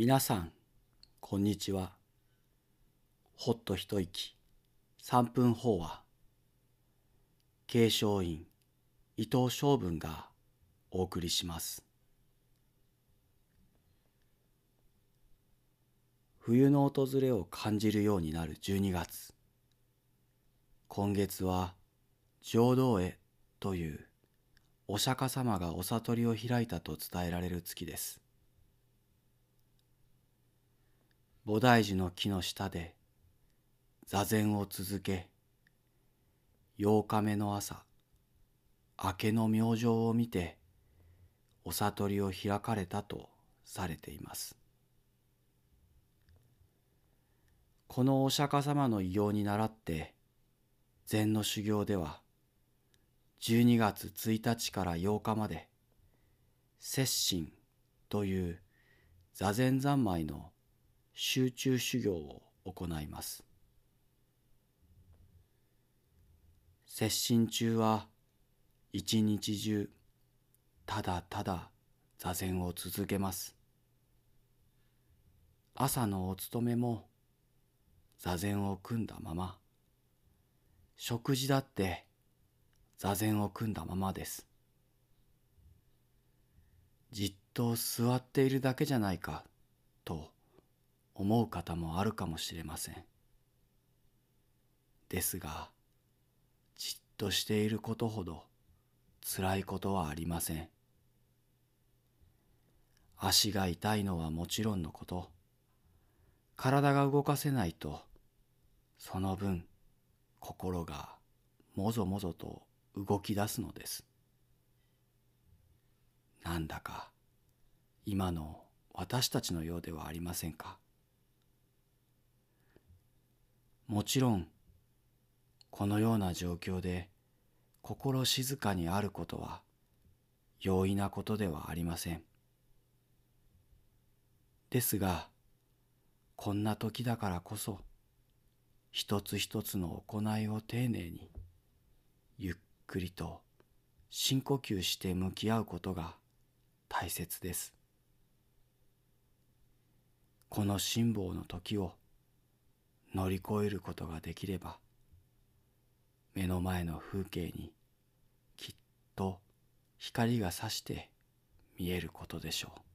皆さんこんにちは。ほっと一息。三分法話継承院伊藤昌文がお送りします。冬の訪れを感じるようになる12月。今月は浄土絵というお釈迦様がお悟りを開いたと伝えられる月です。菩提樹の木の下で座禅を続け8日目の朝明けの明星を見てお悟りを開かれたとされています。このお釈迦様の異様に倣って禅の修行では12月1日から8日まで摂心という座禅三昧の集中修行を行います。摂心中は一日中ただただ座禅を続けます。朝のお勤めも座禅を組んだまま。食事だって座禅を組んだままです。じっと座っているだけじゃないかと思う方もあるかもしれません。ですが、じっとしていることほど辛いことはありません。足が痛いのはもちろんのこと、体が動かせないと、その分心がもぞもぞと動き出すのですなんだか今の私たちのようではありませんか？もちろんこのような状況で心静かにあることは容易なことではありませんですがこんな時だからこそ一つ一つの行いを丁寧にゆっくりと深呼吸して向き合うことが大切です。この辛抱の時を乗り越えることができれば目の前の風景にきっと光がさして見えることでしょう。